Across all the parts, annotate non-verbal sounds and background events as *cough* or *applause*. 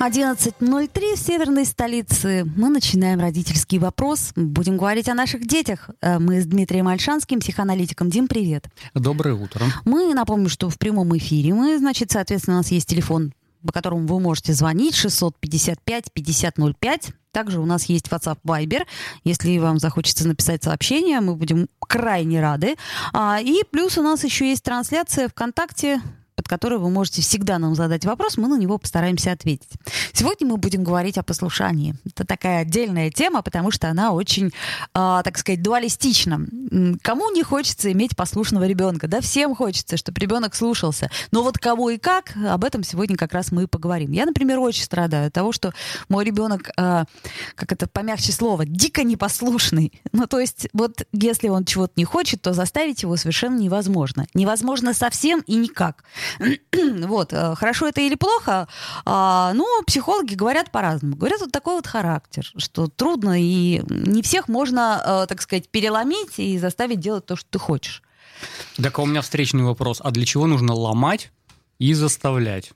11.03 в северной столице. Мы начинаем родительский вопрос. Будем говорить о наших детях. Э, мы с Дмитрием Альшанским, психоаналитиком. Дим, привет. Доброе утро. Мы напомним, что в прямом эфире мы, значит, соответственно, у нас есть телефон, по которому вы можете звонить 655-5005. Также у нас есть WhatsApp Viber. Если вам захочется написать сообщение, мы будем крайне рады. А, и плюс у нас еще есть трансляция ВКонтакте под который вы можете всегда нам задать вопрос, мы на него постараемся ответить. Сегодня мы будем говорить о послушании. Это такая отдельная тема, потому что она очень, э, так сказать, дуалистична. Кому не хочется иметь послушного ребенка? Да, всем хочется, чтобы ребенок слушался. Но вот кого и как, об этом сегодня как раз мы и поговорим. Я, например, очень страдаю от того, что мой ребенок, э, как это помягче слово, дико непослушный. Ну, то есть, вот если он чего-то не хочет, то заставить его совершенно невозможно. Невозможно совсем и никак. *clears throat* вот, э, хорошо это или плохо, а, ну, психологи говорят по-разному. Говорят, вот такой вот характер, что трудно, и не всех можно, э, так сказать, переломить и заставить делать то, что ты хочешь. Так, а у меня встречный вопрос. А для чего нужно ломать и заставлять?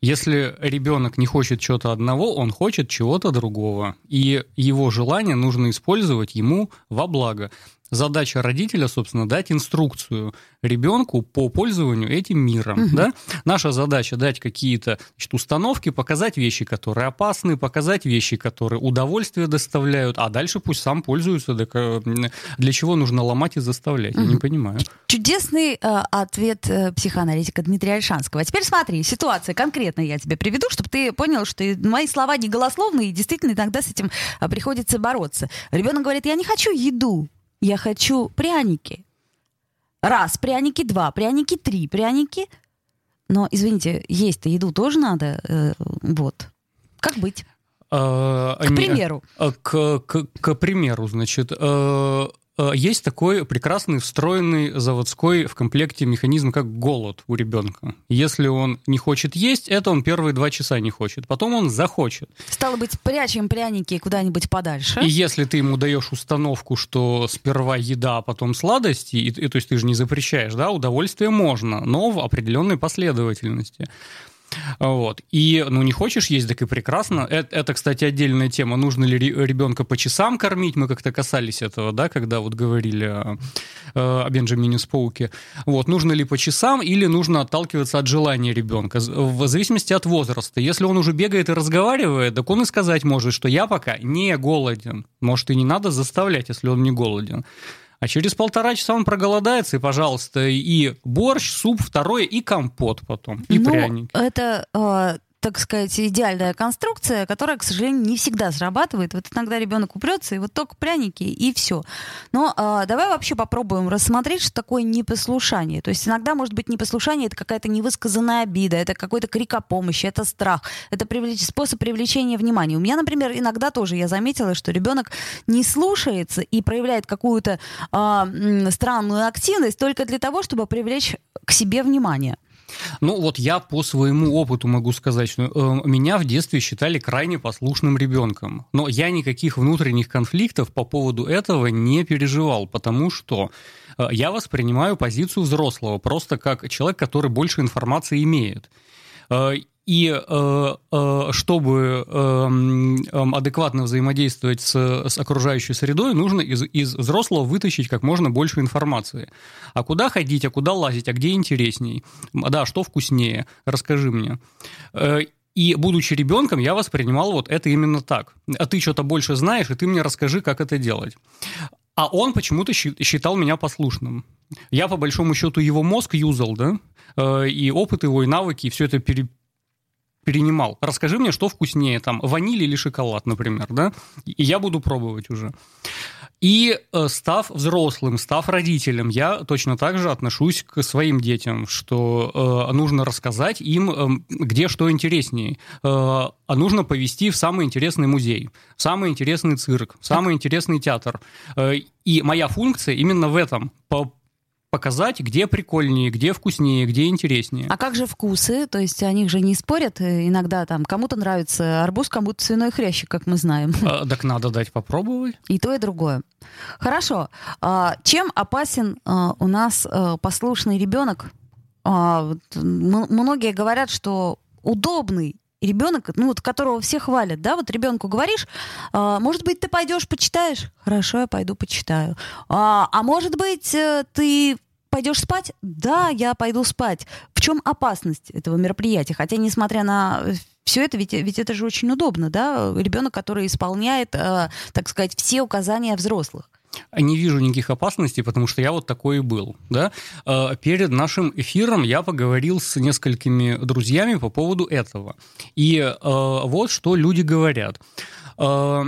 Если ребенок не хочет чего-то одного, он хочет чего-то другого. И его желание нужно использовать ему во благо задача родителя, собственно, дать инструкцию ребенку по пользованию этим миром. Угу. Да? Наша задача дать какие-то значит, установки, показать вещи, которые опасны, показать вещи, которые удовольствие доставляют, а дальше пусть сам пользуется. Так, э, для чего нужно ломать и заставлять? Угу. Я не понимаю. Чудесный э, ответ э, психоаналитика Дмитрия Альшанского. А теперь смотри, ситуация конкретная я тебе приведу, чтобы ты понял, что мои слова не голословные, и действительно иногда с этим э, приходится бороться. Ребенок говорит, я не хочу еду я хочу пряники. Раз пряники, два пряники, три пряники. Но, извините, есть-то еду тоже надо. Э, вот. Как быть? А, к примеру. А, к, к, к примеру, значит, э, есть такой прекрасный встроенный заводской в комплекте механизм, как голод у ребенка. Если он не хочет есть, это он первые два часа не хочет. Потом он захочет. Стало быть, прячем пряники куда-нибудь подальше. И если ты ему даешь установку, что сперва еда, а потом сладости, и, и, то есть ты же не запрещаешь, да, удовольствие можно, но в определенной последовательности. Вот. И, ну, не хочешь есть, так и прекрасно. Это, это, кстати, отдельная тема. Нужно ли ребенка по часам кормить? Мы как-то касались этого, да, когда вот говорили о, о Бенджамине Споуке. Вот. Нужно ли по часам или нужно отталкиваться от желания ребенка? В зависимости от возраста. Если он уже бегает и разговаривает, так он и сказать может, что я пока не голоден. Может, и не надо заставлять, если он не голоден. А через полтора часа он проголодается, и, пожалуйста, и борщ, суп второй, и компот потом, и ну, пряники. Это э, так сказать, идеальная конструкция, которая, к сожалению, не всегда срабатывает. Вот иногда ребенок упрется, и вот только пряники, и все. Но а, давай вообще попробуем рассмотреть, что такое непослушание. То есть иногда, может быть, непослушание — это какая-то невысказанная обида, это какой-то крик о помощи, это страх, это привлеч... способ привлечения внимания. У меня, например, иногда тоже я заметила, что ребенок не слушается и проявляет какую-то а, странную активность только для того, чтобы привлечь к себе внимание. Ну вот я по своему опыту могу сказать, что э, меня в детстве считали крайне послушным ребенком. Но я никаких внутренних конфликтов по поводу этого не переживал, потому что э, я воспринимаю позицию взрослого просто как человек, который больше информации имеет. И э, э, чтобы э, адекватно взаимодействовать с, с окружающей средой, нужно из, из взрослого вытащить как можно больше информации. А куда ходить, а куда лазить, а где интересней? Да, что вкуснее? Расскажи мне. Э, и будучи ребенком, я воспринимал вот это именно так. А ты что-то больше знаешь, и ты мне расскажи, как это делать. А он почему-то считал меня послушным. Я, по большому счету, его мозг юзал, да, и опыт его, и навыки, и все это пере, перенимал. Расскажи мне, что вкуснее, там, ваниль или шоколад, например, да? И я буду пробовать уже. И э, став взрослым, став родителем, я точно так же отношусь к своим детям, что э, нужно рассказать им, э, где что интереснее. Э, а нужно повести в самый интересный музей, в самый интересный цирк, в самый интересный театр. Э, и моя функция именно в этом – показать, где прикольнее, где вкуснее, где интереснее. А как же вкусы? То есть они же не спорят иногда там, кому-то нравится арбуз, кому-то свиной хрящик, как мы знаем. А, так надо дать попробовать. И то, и другое. Хорошо. А, чем опасен а, у нас а, послушный ребенок? А, многие говорят, что удобный ребенок, ну вот которого все хвалят, да, вот ребенку говоришь, а, может быть, ты пойдешь почитаешь? Хорошо, я пойду почитаю. А, а может быть, э, ты пойдешь спать? Да, я пойду спать. В чем опасность этого мероприятия? Хотя, несмотря на все это, ведь, ведь это же очень удобно, да, ребенок, который исполняет, э, так сказать, все указания взрослых. Не вижу никаких опасностей, потому что я вот такой и был. Да? Э, перед нашим эфиром я поговорил с несколькими друзьями по поводу этого. И э, вот что люди говорят. Э,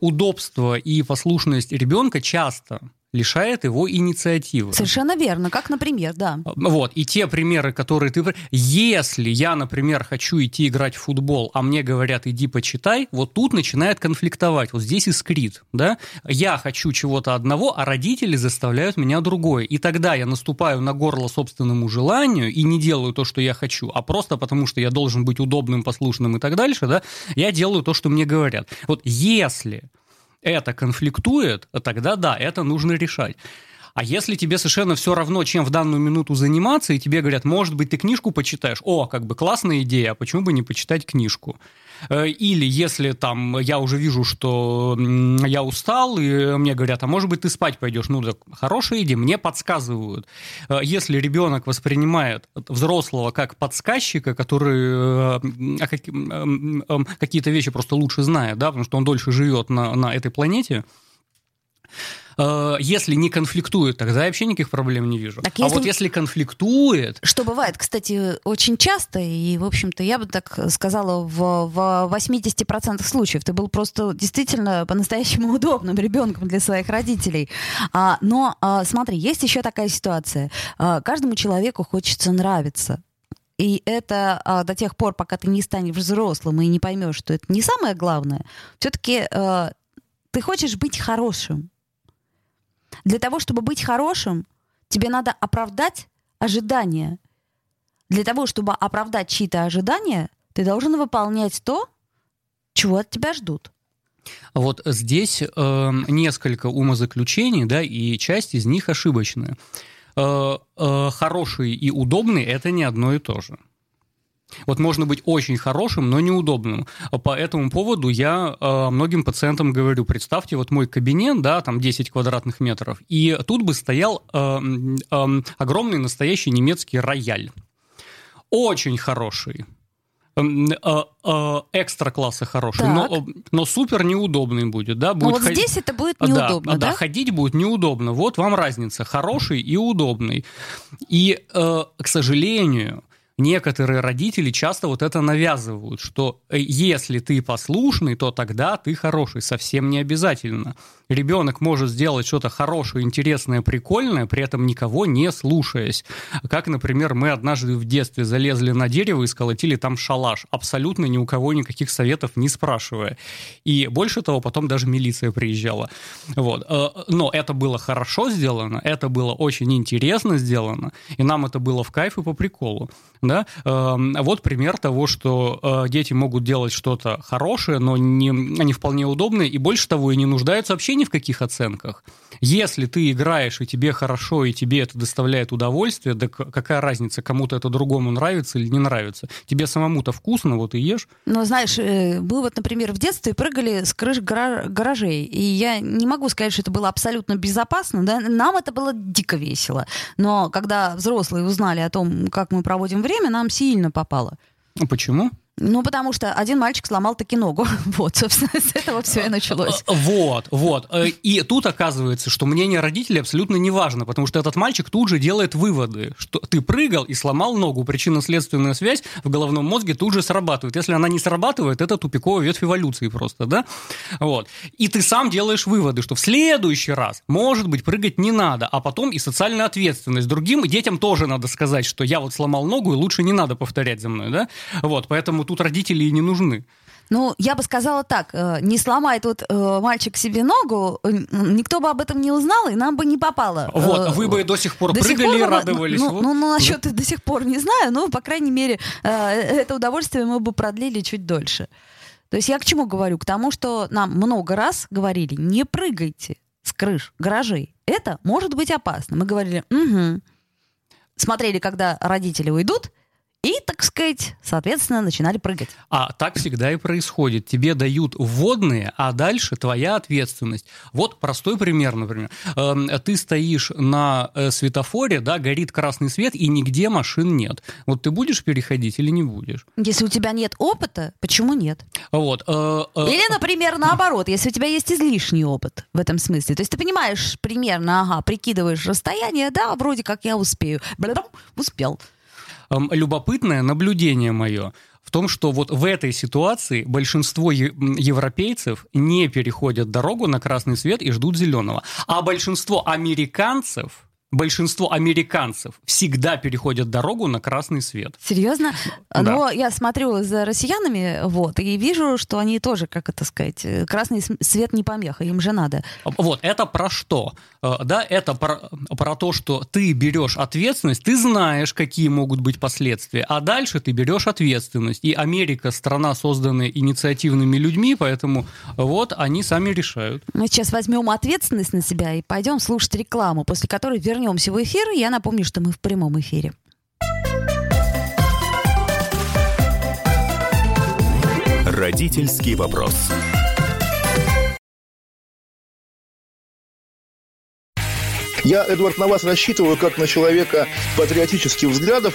удобство и послушность ребенка часто лишает его инициативы. Совершенно верно, как, например, да. Вот, и те примеры, которые ты... Если я, например, хочу идти играть в футбол, а мне говорят, иди почитай, вот тут начинает конфликтовать, вот здесь искрит, да? Я хочу чего-то одного, а родители заставляют меня другое. И тогда я наступаю на горло собственному желанию и не делаю то, что я хочу, а просто потому, что я должен быть удобным, послушным и так дальше, да, я делаю то, что мне говорят. Вот если это конфликтует, тогда да, это нужно решать. А если тебе совершенно все равно, чем в данную минуту заниматься, и тебе говорят, может быть, ты книжку почитаешь, о, как бы классная идея, а почему бы не почитать книжку? Э, или если там я уже вижу, что я устал, и мне говорят, а может быть ты спать пойдешь? Ну, так хорошая идея, мне подсказывают. Э, если ребенок воспринимает взрослого как подсказчика, который э, какие-то вещи просто лучше знает, да, потому что он дольше живет на, на этой планете, Э, если не конфликтует, тогда я вообще никаких проблем не вижу. Так, а вот если конфликтует... Что бывает, кстати, очень часто, и, в общем-то, я бы так сказала, в, в 80% случаев ты был просто действительно по-настоящему *laughs* удобным ребенком для своих родителей. А, но а, смотри, есть еще такая ситуация. А, каждому человеку хочется нравиться. И это а, до тех пор, пока ты не станешь взрослым и не поймешь, что это не самое главное, все-таки а, ты хочешь быть хорошим. Для того, чтобы быть хорошим, тебе надо оправдать ожидания. Для того, чтобы оправдать чьи-то ожидания, ты должен выполнять то, чего от тебя ждут. Вот здесь э, несколько умозаключений, да, и часть из них ошибочная. Э, э, хороший и удобный – это не одно и то же. Вот можно быть очень хорошим, но неудобным. По этому поводу я э, многим пациентам говорю, представьте, вот мой кабинет, да, там 10 квадратных метров, и тут бы стоял э, э, огромный настоящий немецкий рояль. Очень хороший э, э, экстра класса хороший, но, но супер неудобный будет, да? Будет но вот ход... здесь это будет неудобно, да, да? Да, ходить будет неудобно. Вот вам разница, хороший и удобный. И, к сожалению, некоторые родители часто вот это навязывают, что э, если ты послушный, то тогда ты хороший. Совсем не обязательно ребенок может сделать что-то хорошее, интересное, прикольное, при этом никого не слушаясь. Как, например, мы однажды в детстве залезли на дерево и сколотили там шалаш, абсолютно ни у кого никаких советов не спрашивая. И больше того, потом даже милиция приезжала. Вот. Э, но это было хорошо сделано, это было очень интересно сделано, и нам это было в кайф и по приколу. Да? Эм, вот пример того, что э, дети могут делать что-то хорошее, но не, не вполне удобное, и больше того, и не нуждаются вообще ни в каких оценках. Если ты играешь, и тебе хорошо, и тебе это доставляет удовольствие, да какая разница, кому-то это другому нравится или не нравится? Тебе самому-то вкусно, вот и ешь. Ну, знаешь, мы э, вот, например, в детстве прыгали с крыш гаражей, и я не могу сказать, что это было абсолютно безопасно, да? нам это было дико весело. Но когда взрослые узнали о том, как мы проводим время, нам сильно попало. А почему? Ну, потому что один мальчик сломал таки ногу. *laughs* Вот, собственно, с этого все и началось. Вот, вот. Э, и тут оказывается, что мнение родителей абсолютно не важно, потому что этот мальчик тут же делает выводы, что ты прыгал и сломал ногу. Причинно-следственная связь в головном мозге тут же срабатывает. Если она не срабатывает, это тупиковая ветвь эволюции просто, да? Вот. И ты сам делаешь выводы, что в следующий раз, может быть, прыгать не надо, а потом и социальная ответственность. Другим детям тоже надо сказать, что я вот сломал ногу, и лучше не надо повторять за мной, да? Вот, поэтому тут родители и не нужны. Ну, я бы сказала так, э, не сломай тут э, мальчик себе ногу, э, никто бы об этом не узнал, и нам бы не попало. Вот, вы бы до сих пор до прыгали сих пор, и радовались. Ну, вот. ну, ну, насчет до сих пор не знаю, но, по крайней мере, это удовольствие мы бы продлили чуть дольше. То есть я к чему говорю? К тому, что нам много раз говорили, не прыгайте с крыш гаражей. Это может быть опасно. Мы говорили, угу. Смотрели, когда родители уйдут, и, так сказать, соответственно, начинали прыгать. А так всегда и происходит. Тебе дают вводные, а дальше твоя ответственность. Вот простой пример, например. Эм, ты стоишь на э, светофоре, да, горит красный свет, и нигде машин нет. Вот ты будешь переходить или не будешь? Если у тебя нет опыта, почему нет? Вот. Э, э, или, например, наоборот, если у тебя есть излишний опыт в этом смысле. То есть ты понимаешь примерно, ага, прикидываешь расстояние, да, вроде как я успею. Бля-бля, успел любопытное наблюдение мое в том, что вот в этой ситуации большинство европейцев не переходят дорогу на красный свет и ждут зеленого. А большинство американцев большинство американцев всегда переходят дорогу на красный свет. Серьезно? Да. Но я смотрю за россиянами, вот, и вижу, что они тоже, как это сказать, красный свет не помеха, им же надо. Вот, это про что? Э, да, это про, про то, что ты берешь ответственность, ты знаешь, какие могут быть последствия, а дальше ты берешь ответственность. И Америка страна, созданная инициативными людьми, поэтому вот они сами решают. Мы сейчас возьмем ответственность на себя и пойдем слушать рекламу, после которой вернемся вернемся в эфир. Я напомню, что мы в прямом эфире. Родительский вопрос. Я, Эдвард, на вас рассчитываю как на человека патриотических взглядов.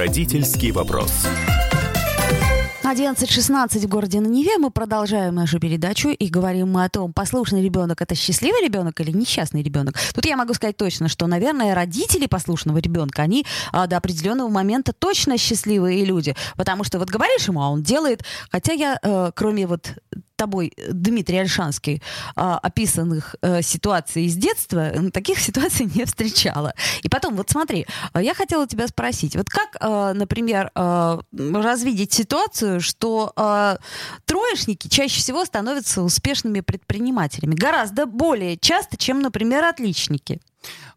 Родительский вопрос. 11.16 в городе на Неве. Мы продолжаем нашу передачу и говорим мы о том, послушный ребенок это счастливый ребенок или несчастный ребенок. Тут я могу сказать точно, что, наверное, родители послушного ребенка, они а, до определенного момента точно счастливые люди. Потому что вот говоришь ему, а он делает. Хотя я, а, кроме вот тобой, Дмитрий Альшанский, а, описанных а, ситуаций из детства, таких *laughs* ситуаций не встречала. И потом, вот смотри, я хотела тебя спросить, вот как, например, развидеть ситуацию, что троечники чаще всего становятся успешными предпринимателями, гораздо более часто, чем, например, отличники?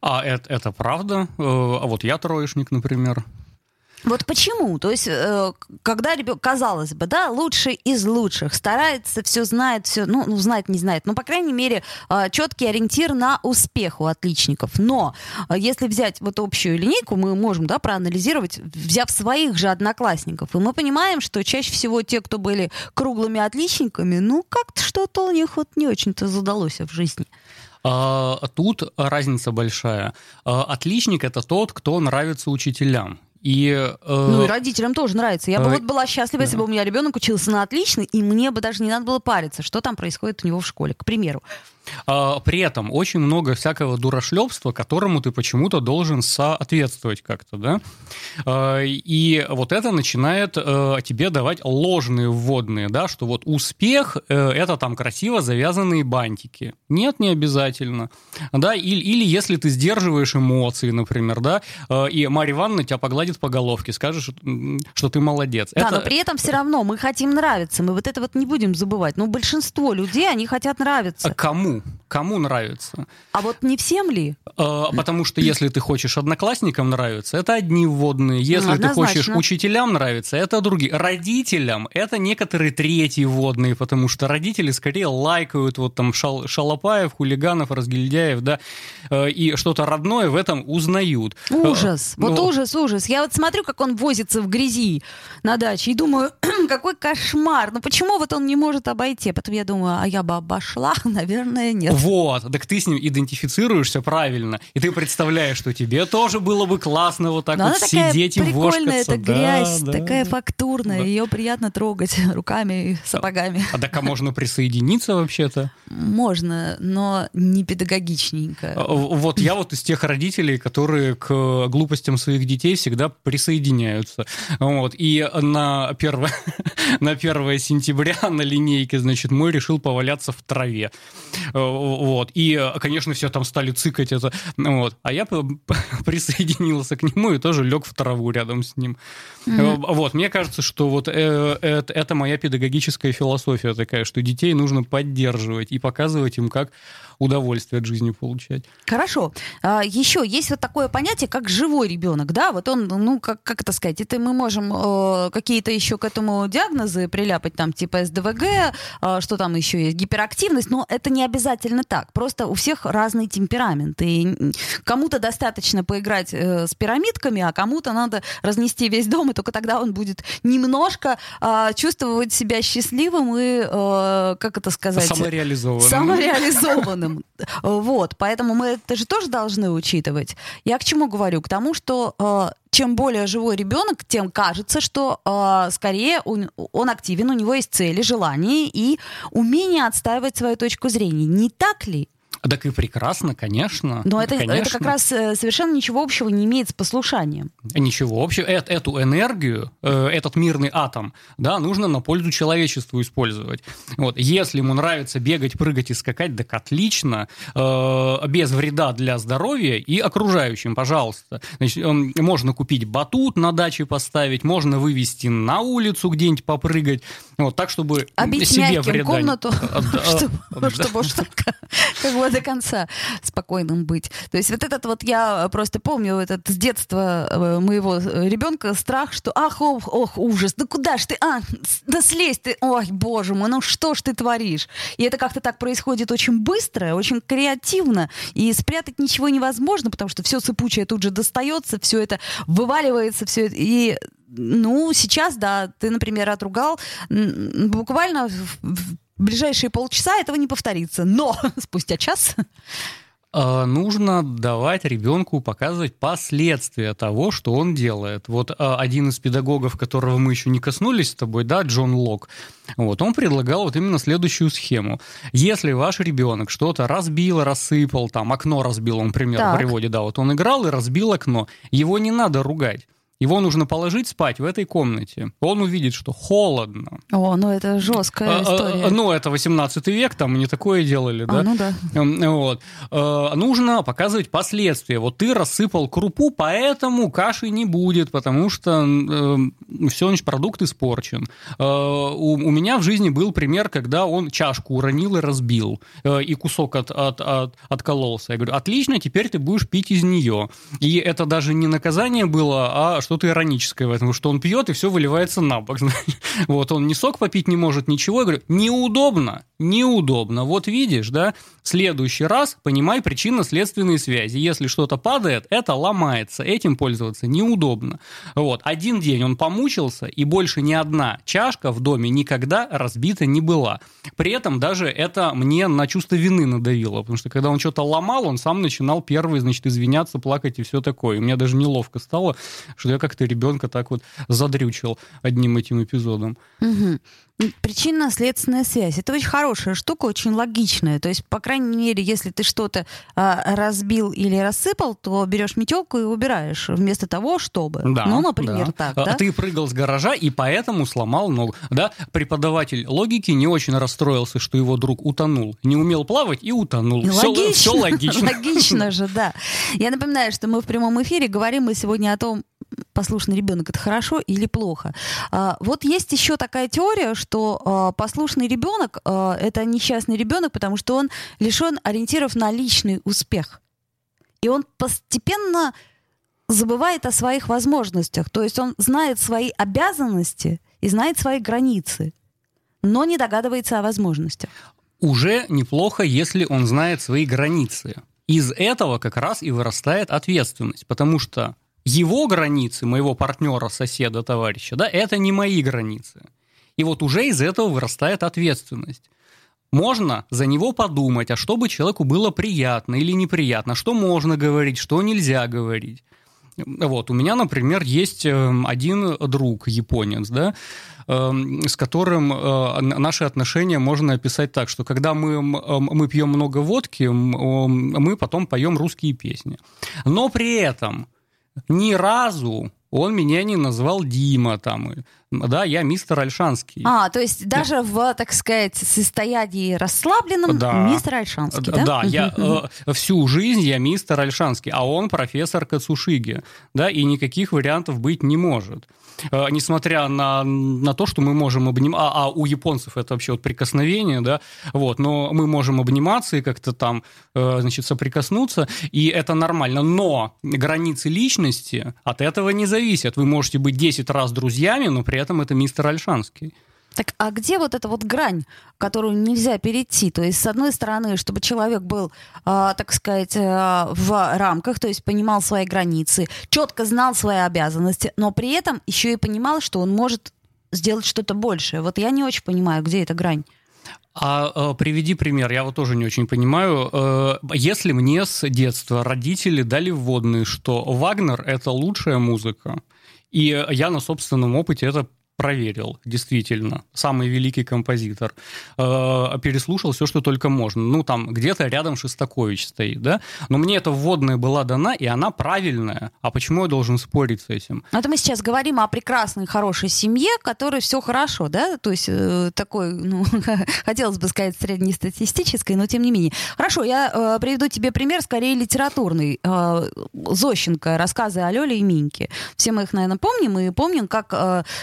А это, это правда. Э, а вот я троечник, например. Вот почему? То есть, э, когда ребенок, казалось бы, да, лучший из лучших, старается, все знает, все, ну, ну, знает, не знает, но, по крайней мере, э, четкий ориентир на успех у отличников. Но э, если взять вот общую линейку, мы можем, да, проанализировать, взяв своих же одноклассников, и мы понимаем, что чаще всего те, кто были круглыми отличниками, ну, как-то что-то у них вот не очень-то задалось в жизни. А, тут разница большая. Отличник это тот, кто нравится учителям. И, э, ну и родителям тоже нравится. Я бы э, вот была счастлива, да. если бы у меня ребенок учился на отлично, и мне бы даже не надо было париться, что там происходит у него в школе, к примеру. А, при этом очень много всякого дурашлепства, которому ты почему-то должен соответствовать как-то, да? А, и вот это начинает э, тебе давать ложные вводные, да, что вот успех э, – это там красиво завязанные бантики. Нет, не обязательно. Да, или, или если ты сдерживаешь эмоции, например, да, э, и Марья Ивановна тебя погладит по головке, скажешь, что ты молодец. Да, это... но при этом все равно мы хотим нравиться, мы вот это вот не будем забывать. Но большинство людей, они хотят нравиться. А кому? Кому нравится? А вот не всем ли? А, потому что если ты хочешь одноклассникам нравиться, это одни вводные. Если ну, ты хочешь учителям нравиться, это другие. Родителям это некоторые третьи вводные, потому что родители скорее лайкают вот там шал, шалопаев, хулиганов, разгильдяев, да, э, и что-то родное в этом узнают. Ужас. Э, вот Но... ужас, ужас. Я вот смотрю, как он возится в грязи на даче, и думаю, *clears throat* какой кошмар. Ну почему вот он не может обойти? А потом я думаю, а я бы обошла? *laughs* Наверное, нет. Вот, так ты с ним идентифицируешься правильно, и ты представляешь, что тебе тоже было бы классно вот так Но вот сидеть и прикольная, вошкаться. эта грязь, Да, да. такая фактурная, Да. ее приятно трогать *laughs* руками и сапогами. А так а можно присоединиться вообще-то? Можно, но не педагогичненько. А, Вот я вот из тех родителей, которые к глупостям своих детей всегда присоединяются. Вот. И на 1, *laughs* на 1 сентября на линейке, значит, мой решил поваляться в траве. Э, Вот. И, конечно, все там стали цикать это. Вот. А я *laughs* присоединился к нему и тоже лег в траву рядом с ним. Э, Вот. Мне кажется, что вот э, э, это моя педагогическая философия такая, что детей нужно поддерживать и показывать им, как удовольствие от жизни получать. Хорошо. А, еще есть вот такое понятие, как живой ребенок, да? Вот он, ну, как, как это сказать, это мы можем э, какие-то еще к этому диагнозы приляпать, там, типа СДВГ, э, что там еще есть, гиперактивность, но это не обязательно так. Просто у всех разный темперамент. И кому-то достаточно поиграть э, с пирамидками, а кому-то надо разнести весь дом, и только тогда он будет немножко э, чувствовать себя счастливым и, э, как это сказать... Самореализованным. Самореализованным. Вот, поэтому мы это же тоже должны учитывать. Я к чему говорю? К тому, что э, чем более живой ребенок, тем кажется, что э, скорее он, он активен, у него есть цели, желания и умение отстаивать свою точку зрения. Не так ли? Так и прекрасно, конечно. Но это, это конечно. как раз э, совершенно ничего общего не имеет с послушанием. Ничего общего. Эт- эту энергию, э, этот мирный атом, да, нужно на пользу человечеству использовать. Вот. Если ему нравится бегать, прыгать и скакать, так отлично, э, без вреда для здоровья и окружающим, пожалуйста. Значит, можно купить батут на даче поставить, можно вывести на улицу где-нибудь попрыгать, вот, так, чтобы Обить себе вреда... комнату, *laughs* чтобы чтобы уж так, как бы до конца спокойным быть. То есть вот этот вот я просто помню этот с детства э, моего э, ребенка страх, что ах, ох, ох, ужас, да куда ж ты, а, да слезь ты, ой, боже мой, ну что ж ты творишь? И это как-то так происходит очень быстро, очень креативно, и спрятать ничего невозможно, потому что все сыпучее тут же достается, все это вываливается, все это, и ну, сейчас, да, ты, например, отругал, буквально в, в ближайшие полчаса этого не повторится. Но *laughs* спустя час Э, нужно давать ребенку показывать последствия того, что он делает. Вот э, один из педагогов, которого мы еще не коснулись с тобой, да, Джон Лок, вот, он предлагал вот именно следующую схему. Если ваш ребенок что-то разбил, рассыпал, там, окно разбил, он пример Так. приводит, да, вот он играл и разбил окно, его не надо ругать. Его нужно положить спать в этой комнате. Он увидит, что холодно. О, ну это жесткая А, а, история. а, Ну, это 18 век, там не такое делали, да? А, ну да. Эм, Вот. Э, Нужно показывать последствия. Вот ты рассыпал крупу, поэтому каши не будет, потому что все, значит, продукт испорчен. Э, У у меня в жизни был пример, когда он чашку уронил и разбил, э, и кусок от, от, от- откололся. Я говорю, отлично, теперь ты будешь пить из нее. И это даже не наказание было, а что-то ироническое в этом, что он пьет, и все выливается на бок. *laughs* Вот он ни сок попить не может, ничего. Я говорю, неудобно, неудобно. Вот видишь, да, следующий раз понимай причинно-следственные связи. Если что-то падает, это ломается. Этим пользоваться неудобно. Вот. Один день он помучился, и больше ни одна чашка в доме никогда разбита не была. При этом даже это мне на чувство вины надавило, потому что когда он что-то ломал, он сам начинал первый, значит, извиняться, плакать и все такое. И мне даже неловко стало, что я как-то ребенка так вот задрючил одним этим эпизодом. Мгм. Причинно-следственная связь. Это очень хорошая штука, очень логичная. То есть, по крайней мере, если ты что-то а, разбил или рассыпал, то берешь метелку и убираешь, вместо того, чтобы. Да, ну, например, да. так, А да? Ты прыгал с гаража и поэтому сломал ногу. Да? Преподаватель логики не очень расстроился, что его друг утонул. Не умел плавать и утонул. Ну, Все логично. все логично. *laughs* Логично же, да. Я напоминаю, что мы в прямом эфире говорим мы сегодня о том, послушный ребенок это хорошо или плохо. А, вот есть еще такая теория, что а, послушный ребенок а, это несчастный ребенок, потому что он лишен ориентиров на личный успех. И он постепенно забывает о своих возможностях. То есть он знает свои обязанности и знает свои границы, но не догадывается о возможностях. Уже неплохо, если он знает свои границы. Из этого как раз и вырастает ответственность, потому что его границы, моего партнера, соседа, товарища, да, это не мои границы. И вот уже из этого вырастает ответственность. Можно за него подумать, а чтобы человеку было приятно или неприятно, что можно говорить, что нельзя говорить. Вот, у меня, например, есть эм, один друг, японец, да, эм, с которым э, наши отношения можно описать так, что когда мы, мы пьем много водки, мы потом поем русские песни. Но при этом ни разу он меня не назвал Дима там. Да, я мистер Альшанский. А, то есть даже в, так сказать, состоянии расслабленном да. мистер Альшанский, да? Да, я э, всю жизнь я мистер Альшанский, а он профессор Кацушиги, да, и никаких вариантов быть не может. Э, несмотря на, на то, что мы можем обнимать, а, а у японцев это вообще вот прикосновение, да, вот, но мы можем обниматься и как-то там, э, значит, соприкоснуться, и это нормально, но границы личности от этого не зависят. Вы можете быть 10 раз друзьями, но при этом это мистер Альшанский. Так а где вот эта вот грань, которую нельзя перейти? То есть, с одной стороны, чтобы человек был, э, так сказать, э, в рамках, то есть понимал свои границы, четко знал свои обязанности, но при этом еще и понимал, что он может сделать что-то большее. Вот я не очень понимаю, где эта грань. А э, приведи пример, я вот тоже не очень понимаю. Э, если мне с детства родители дали вводные, что Вагнер это лучшая музыка, и я на собственном опыте это проверил, действительно, самый великий композитор, э, переслушал все, что только можно. Ну, там где-то рядом Шестакович стоит, да? Но мне эта вводная была дана, и она правильная. А почему я должен спорить с этим? Ну, это мы сейчас говорим о прекрасной, хорошей семье, которой все хорошо, да? То есть э, такой, ну, *laughs* хотелось бы сказать, среднестатистической, но тем не менее. Хорошо, я э, приведу тебе пример, скорее литературный. Зощенко, рассказы о Лёле и Миньке. Все мы их, наверное, помним, и помним, как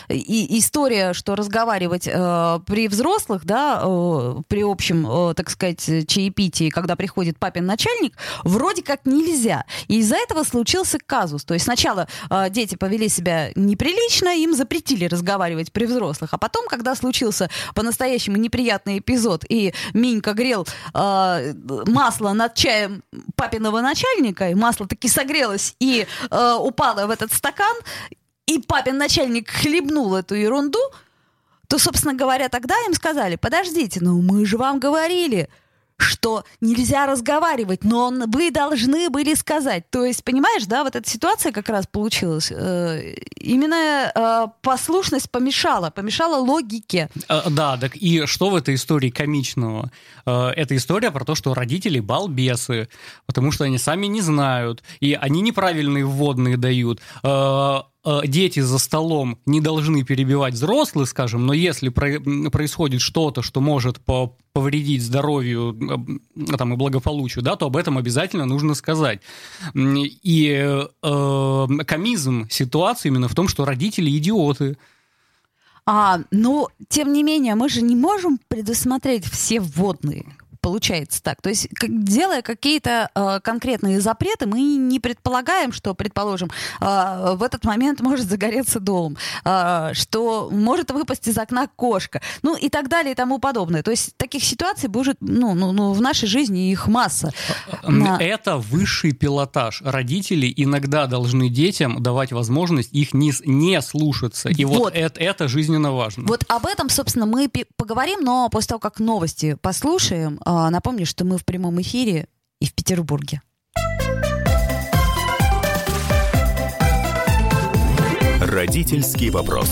и история, что разговаривать э, при взрослых, да, э, при общем, э, так сказать, чаепитии, когда приходит папин начальник, вроде как нельзя. И из-за этого случился казус. То есть сначала э, дети повели себя неприлично, им запретили разговаривать при взрослых, а потом, когда случился по-настоящему неприятный эпизод, и Минька грел э, масло над чаем папиного начальника, и масло таки согрелось и э, упало в этот стакан, и папин начальник хлебнул эту ерунду, то, собственно говоря, тогда им сказали, подождите, ну мы же вам говорили, что нельзя разговаривать, но вы должны были сказать. То есть, понимаешь, да, вот эта ситуация как раз получилась. Э, именно э, послушность помешала, помешала логике. Э, да, так и что в этой истории комичного? Это история про то, что родители балбесы, потому что они сами не знают, и они неправильные вводные дают Э, дети за столом не должны перебивать взрослых, скажем, но если происходит что-то, что может повредить здоровью э, там, и благополучию, да, то об этом обязательно нужно сказать. И э, комизм ситуации именно в том, что родители идиоты. А, но, тем не менее, мы же не можем предусмотреть все вводные получается так. То есть, как, делая какие-то э, конкретные запреты, мы не предполагаем, что, предположим, э, в этот момент может загореться дом, э, что может выпасть из окна кошка, ну и так далее и тому подобное. То есть таких ситуаций будет, ну, ну, ну в нашей жизни их масса. Это высший пилотаж. Родители иногда должны детям давать возможность их не, не слушаться. И вот, вот это, это жизненно важно. Вот об этом, собственно, мы поговорим, но после того, как новости послушаем, а, напомню, что мы в прямом эфире и в Петербурге. Родительский вопрос.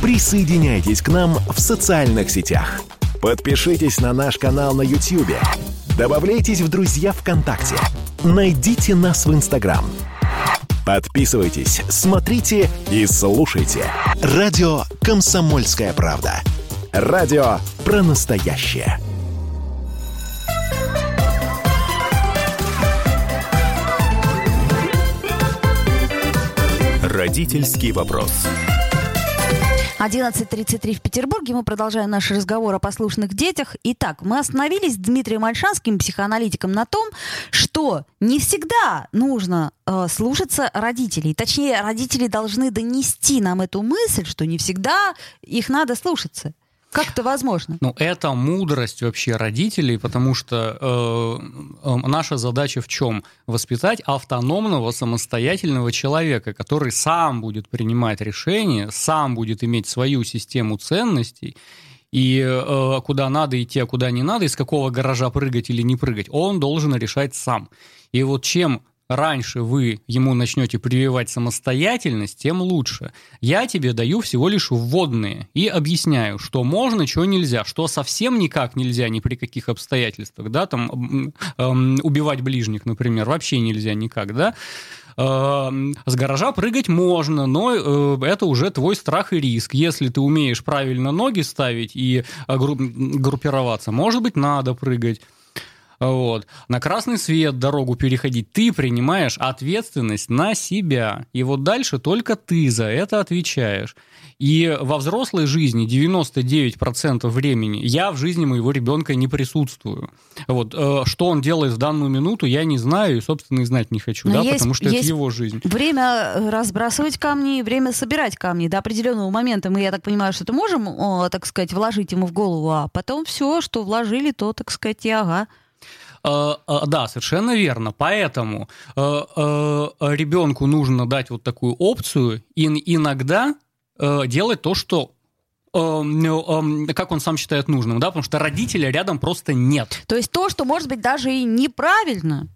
Присоединяйтесь к нам в социальных сетях. Подпишитесь на наш канал на YouTube. Добавляйтесь в друзья ВКонтакте. Найдите нас в Инстаграм. Подписывайтесь, смотрите и слушайте. Радио «Комсомольская правда». Радио про настоящее. Родительский вопрос. 11.33 в Петербурге. Мы продолжаем наш разговор о послушных детях. Итак, мы остановились с Дмитрием Альшанским, психоаналитиком, на том, что не всегда нужно э, слушаться родителей. Точнее, родители должны донести нам эту мысль, что не всегда их надо слушаться. Как это возможно? Ну, это мудрость вообще родителей, потому что э, наша задача в чем? Воспитать автономного, самостоятельного человека, который сам будет принимать решения, сам будет иметь свою систему ценностей, и э, куда надо идти, а куда не надо, из какого гаража прыгать или не прыгать, он должен решать сам. И вот чем раньше вы ему начнете прививать самостоятельность, тем лучше. Я тебе даю всего лишь вводные и объясняю, что можно, что нельзя, что совсем никак нельзя, ни при каких обстоятельствах, да, там э, убивать ближних, например, вообще нельзя никак, да. Э, с гаража прыгать можно, но э, это уже твой страх и риск. Если ты умеешь правильно ноги ставить и э, группироваться, может быть, надо прыгать. Вот. На красный свет дорогу переходить ты принимаешь ответственность на себя. И вот дальше только ты за это отвечаешь. И во взрослой жизни 99% времени я в жизни моего ребенка не присутствую. Вот. Э, что он делает в данную минуту, я не знаю и, собственно, и знать не хочу, да, потому что это его жизнь. Время разбрасывать камни, время собирать камни. До определенного момента мы, я так понимаю, что это можем, так сказать, вложить ему в голову, а потом все, что вложили, то, так сказать, и ага. Э, э, да, совершенно верно. Поэтому э, ребенку нужно дать вот такую опцию и иногда делать то, что как он сам считает нужным, да, потому что родителя рядом просто нет. То есть то, что может быть даже и неправильно.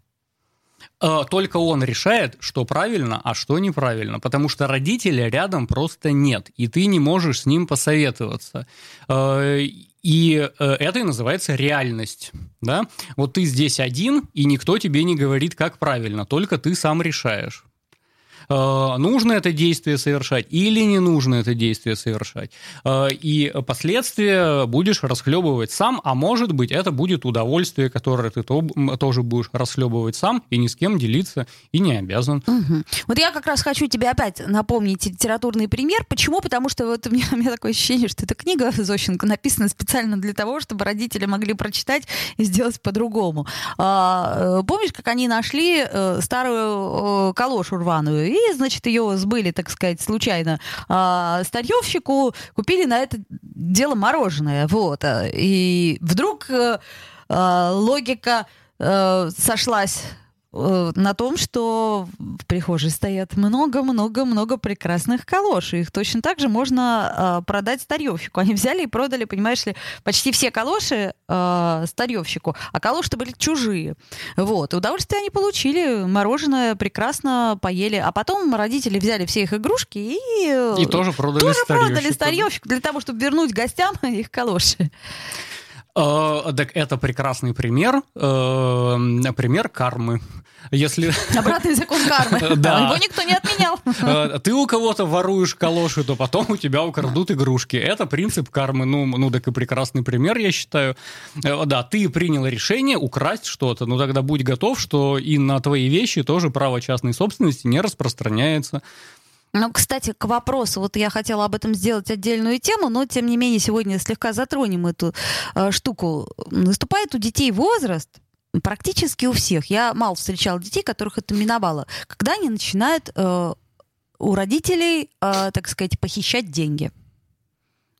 Только он решает, что правильно, а что неправильно, потому что родителя рядом просто нет, и ты не можешь с ним посоветоваться. И э, это и называется реальность. Да? Вот ты здесь один, и никто тебе не говорит, как правильно, только ты сам решаешь. Э, нужно это действие совершать или не нужно это действие совершать. Э, и последствия будешь расхлебывать сам, а может быть, это будет удовольствие, которое ты тоже будешь расхлебывать сам и ни с кем делиться и не обязан. Угу. Вот я как раз хочу тебе опять напомнить литературный пример. Почему? Потому что вот у меня, *laughs* у меня такое ощущение, что эта книга Зощенко написана специально для того, чтобы родители могли прочитать и сделать по-другому. А, э, помнишь, как они нашли старую калошу рваную? И, значит, ее сбыли, так сказать, случайно а, старьевщику, купили на это дело мороженое. Вот. И вдруг а, логика а, сошлась на том, что в прихожей стоят много-много-много прекрасных калош. Их точно так же можно э, продать старьевщику. Они взяли и продали, понимаешь ли, почти все калоши э, старьевщику, а калоши были чужие. Вот. И удовольствие они получили, мороженое прекрасно поели. А потом родители взяли все их игрушки и... Э, и тоже продали тоже старьевщику. продали старьевщику для того, чтобы вернуть гостям *laughs* их калоши. Э, так это прекрасный пример, э, пример кармы. Если... *laughs* Обратный закон кармы. *laughs* Да. Его никто не отменял. *laughs* Э, ты у кого-то воруешь калоши, то потом у тебя украдут игрушки. Это принцип кармы. Ну, ну так и прекрасный пример, я считаю. Да, ты принял решение украсть что-то, ну тогда будь готов, что и на твои вещи тоже право частной собственности не распространяется. Ну, кстати, к вопросу, вот я хотела об этом сделать отдельную тему, но тем не менее сегодня слегка затронем эту э, штуку. Наступает у детей возраст, практически у всех. Я мало встречала детей, которых это миновало, когда они начинают э, у родителей, э, так сказать, похищать деньги.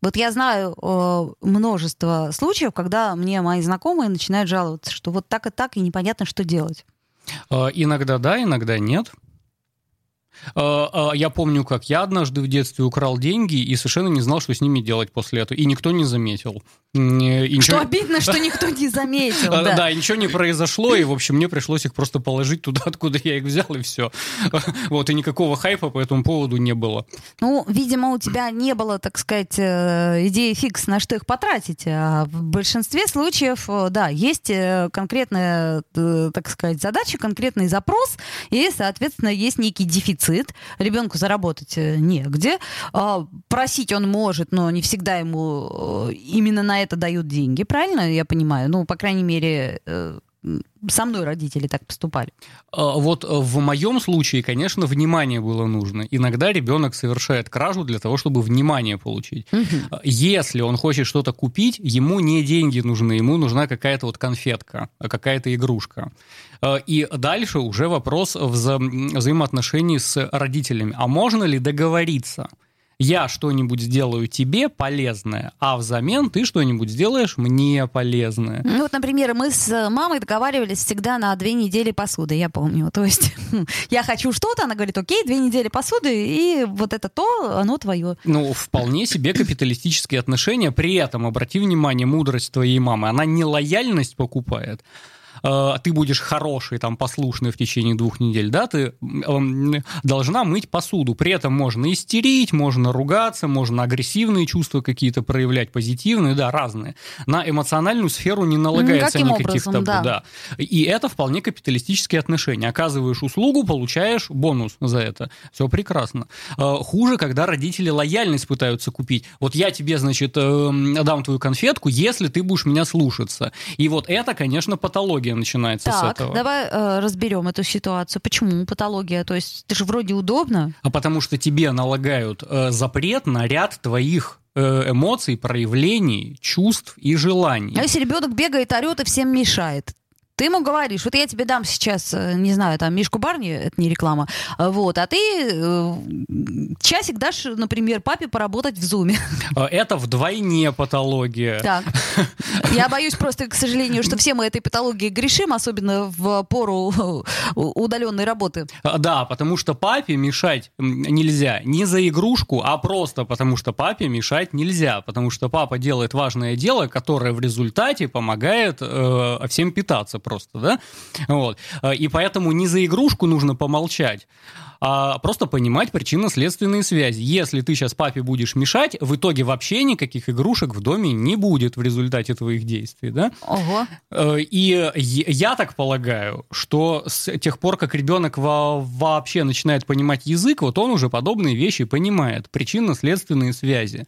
Вот я знаю э, множество случаев, когда мне мои знакомые начинают жаловаться, что вот так и так, и непонятно, что делать. Э, иногда да, иногда нет. Э, э, я помню, как я однажды в детстве украл деньги и совершенно не знал, что с ними делать после этого. И никто не заметил. И что обидно, что никто не заметил. Да. да, ничего не произошло, и, в общем, мне пришлось их просто положить туда, *laughs* откуда я их взял, и все. *laughs* Вот, и никакого хайпа по этому поводу не было. Ну, видимо, у тебя не было, так сказать, э, идеи фикс, на что их потратить. А в большинстве случаев, да, есть конкретная, так сказать, задача, конкретный запрос, и, соответственно, есть некий дефицит. Ребенку заработать негде. А, просить он может, но не всегда ему именно на это дают деньги, правильно я понимаю? Ну, по крайней мере, э, со мной родители так поступали. А, вот э, в моем случае, конечно, внимание было нужно. Иногда ребенок совершает кражу для того, чтобы внимание получить. Угу. Если он хочет что-то купить, ему не деньги нужны, ему нужна какая-то вот конфетка, какая-то игрушка. И дальше уже вопрос вза- взаимоотношений с родителями. А можно ли договориться? Я что-нибудь сделаю тебе полезное, а взамен ты что-нибудь сделаешь мне полезное. Ну вот, например, мы с мамой договаривались всегда на две недели посуды, я помню. То есть *laughs* я хочу что-то, она говорит, окей, две недели посуды, и вот это то, оно твое. Ну, вполне себе капиталистические отношения. При этом, обрати внимание, мудрость твоей мамы, она не лояльность покупает, э, ты будешь хороший, там, послушный в течение двух недель, да, ты э, должна мыть посуду. При этом можно истерить, можно ругаться, можно агрессивные чувства какие-то проявлять, позитивные, да, разные. На эмоциональную сферу не налагается Каким никаких образом, табу, да. да. И это вполне капиталистические отношения. Оказываешь услугу, получаешь бонус за это. Все прекрасно. Э, Хуже, когда родители лояльность пытаются купить. Вот я тебе, значит, э, дам твою конфетку, если ты будешь меня слушаться. И вот это, конечно, патология начинается с Так, этого. давай э, разберем эту ситуацию. Почему патология? То есть это же вроде удобно. А потому что тебе налагают э, запрет на ряд твоих э, эмоций, проявлений, чувств и желаний. А если ребенок бегает, орет и всем мешает? Ты ему говоришь, вот я тебе дам сейчас, э, не знаю, там, Мишку Барни, это не реклама, э, вот, а ты э, часик дашь, например, папе поработать в зуме. Э, Это вдвойне патология. Так. Я боюсь просто, к сожалению, что все мы этой патологией грешим, особенно в пору удаленной работы. А, Да, потому что папе мешать нельзя не за игрушку, а просто потому что папе мешать нельзя, потому что папа делает важное дело, которое в результате помогает э, всем питаться просто, да, вот. Э, И поэтому не за игрушку нужно помолчать, а просто понимать причинно-следственные связи. Если ты сейчас папе будешь мешать, в итоге вообще никаких игрушек в доме не будет в результате твоих действий, да? Ого. Э, И я так полагаю, что с тех пор, как ребенок во- вообще начинает понимать язык, вот он уже подобные вещи понимает, причинно-следственные связи.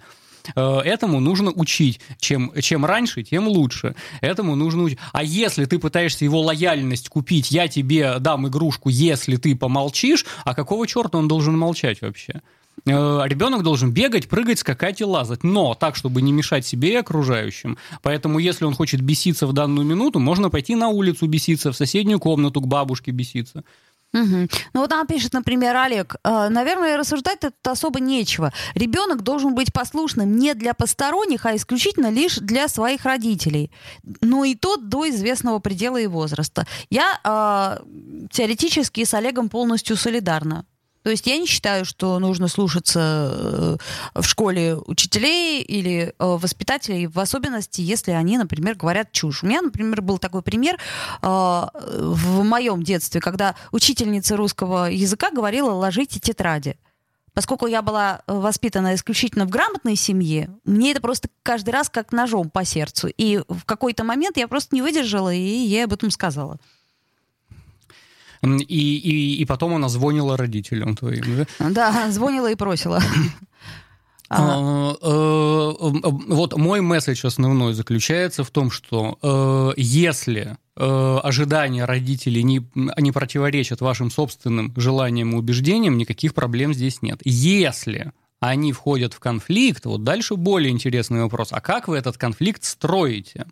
Э, Этому нужно учить. Чем, чем раньше, тем лучше. Этому нужно учить. А если ты пытаешься его лояльность купить, я тебе дам игрушку, если ты помолчишь, а какого черта он должен молчать вообще? Э, Ребенок должен бегать, прыгать, скакать и лазать, но так, чтобы не мешать себе и окружающим. Поэтому, если он хочет беситься в данную минуту, можно пойти на улицу беситься, в соседнюю комнату к бабушке беситься. Мгм. Ну вот нам пишет, например, Олег, «Э, наверное, рассуждать тут особо нечего. Ребенок должен быть послушным не для посторонних, а исключительно лишь для своих родителей. Но и тот до известного предела и возраста. Я э, теоретически с Олегом полностью солидарна. То есть я не считаю, что нужно слушаться э, в школе учителей или э, воспитателей, в особенности, если они, например, говорят чушь. У меня, например, был такой пример э, в моем детстве, когда учительница русского языка говорила «ложите тетради». Поскольку я была воспитана исключительно в грамотной семье, мне это просто каждый раз как ножом по сердцу. И в какой-то момент я просто не выдержала, и ей об этом сказала. И, и, и потом она звонила родителям твоим. да? Да, звонила и просила. *laughs* А, э, Вот мой месседж основной заключается в том, что э, если э, ожидания родителей не, не противоречат вашим собственным желаниям и убеждениям, никаких проблем здесь нет. Если они входят в конфликт, вот дальше более интересный вопрос. А как вы этот конфликт строите?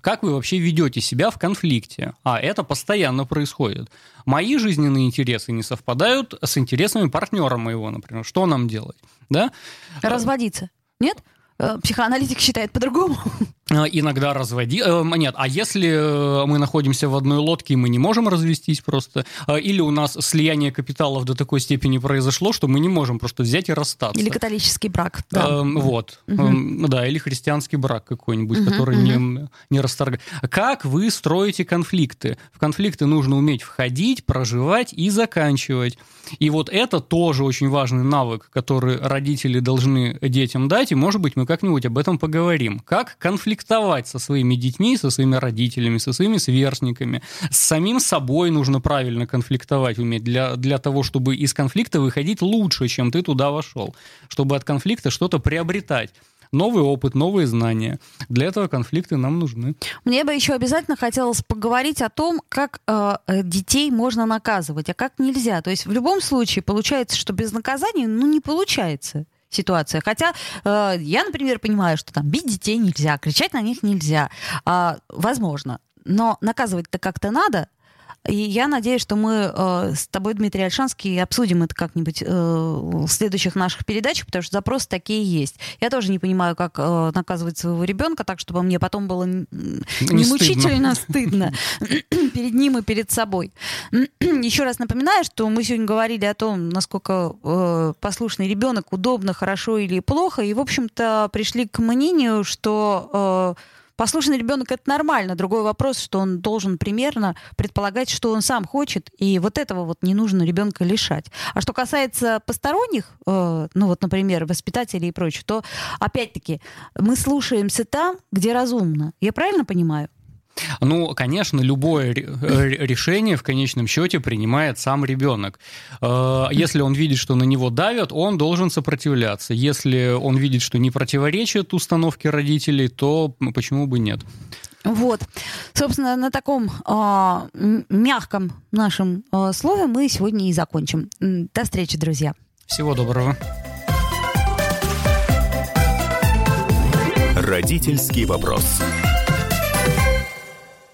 Как вы вообще ведете себя в конфликте? А это постоянно происходит. Мои жизненные интересы не совпадают с интересами партнера моего, например. Что нам делать? Да? Разводиться. Нет? Э, Психоаналитик считает по-другому. А, *laughs* Иногда разводи... э, Нет, а если э, мы находимся в одной лодке, и мы не можем развестись просто? Или у нас слияние капиталов до такой степени произошло, что мы не можем просто взять и расстаться? Или католический брак. Да. Эм, Вот, Эм, да, или христианский брак какой-нибудь, который не, не расторгает. Как вы строите конфликты? В конфликты нужно уметь входить, проживать и заканчивать. И вот это тоже очень важный навык, который родители должны детям дать, и, может быть, мы как-нибудь об этом поговорим. Как конфликтовать со своими детьми, со своими родителями, со своими сверстниками. С самим собой нужно правильно конфликтовать уметь для, для того, чтобы из конфликта выходить лучше, чем ты туда вошел. Чтобы от конфликта что-то приобретать. Новый опыт, новые знания. Для этого конфликты нам нужны. Мне бы еще обязательно хотелось поговорить о том, как э, э, детей можно наказывать, а как нельзя. То есть в любом случае получается, что без наказания ну, не получается ситуация. Хотя э, я, например, понимаю, что там бить детей нельзя, кричать на них нельзя. А, возможно. Но наказывать-то как-то надо. И я надеюсь, что мы э, с тобой, Дмитрий Альшанский, обсудим это как-нибудь э, в следующих наших передачах, потому что запросы такие есть. Я тоже не понимаю, как э, наказывать своего ребенка так, чтобы мне потом было не, не мучительно стыдно *laughs* перед ним и перед собой. *clears throat* Еще раз напоминаю, что мы сегодня говорили о том, насколько э, послушный ребенок удобно, хорошо или плохо, и, в общем-то, пришли к мнению, что э, Послушный ребенок это нормально. Другой вопрос, что он должен примерно предполагать, что он сам хочет, и вот этого вот не нужно ребенка лишать. А что касается посторонних, э, ну вот, например, воспитателей и прочее, то опять-таки мы слушаемся там, где разумно. Я правильно понимаю? Ну, конечно, любое решение в конечном счете принимает сам ребенок. Э, если он видит, что на него давят, он должен сопротивляться. Если он видит, что не противоречит установке родителей, то почему бы нет? Вот. Собственно, на таком э, мягком нашем э, слове мы сегодня и закончим. До встречи, друзья. Всего доброго. Родительский вопрос.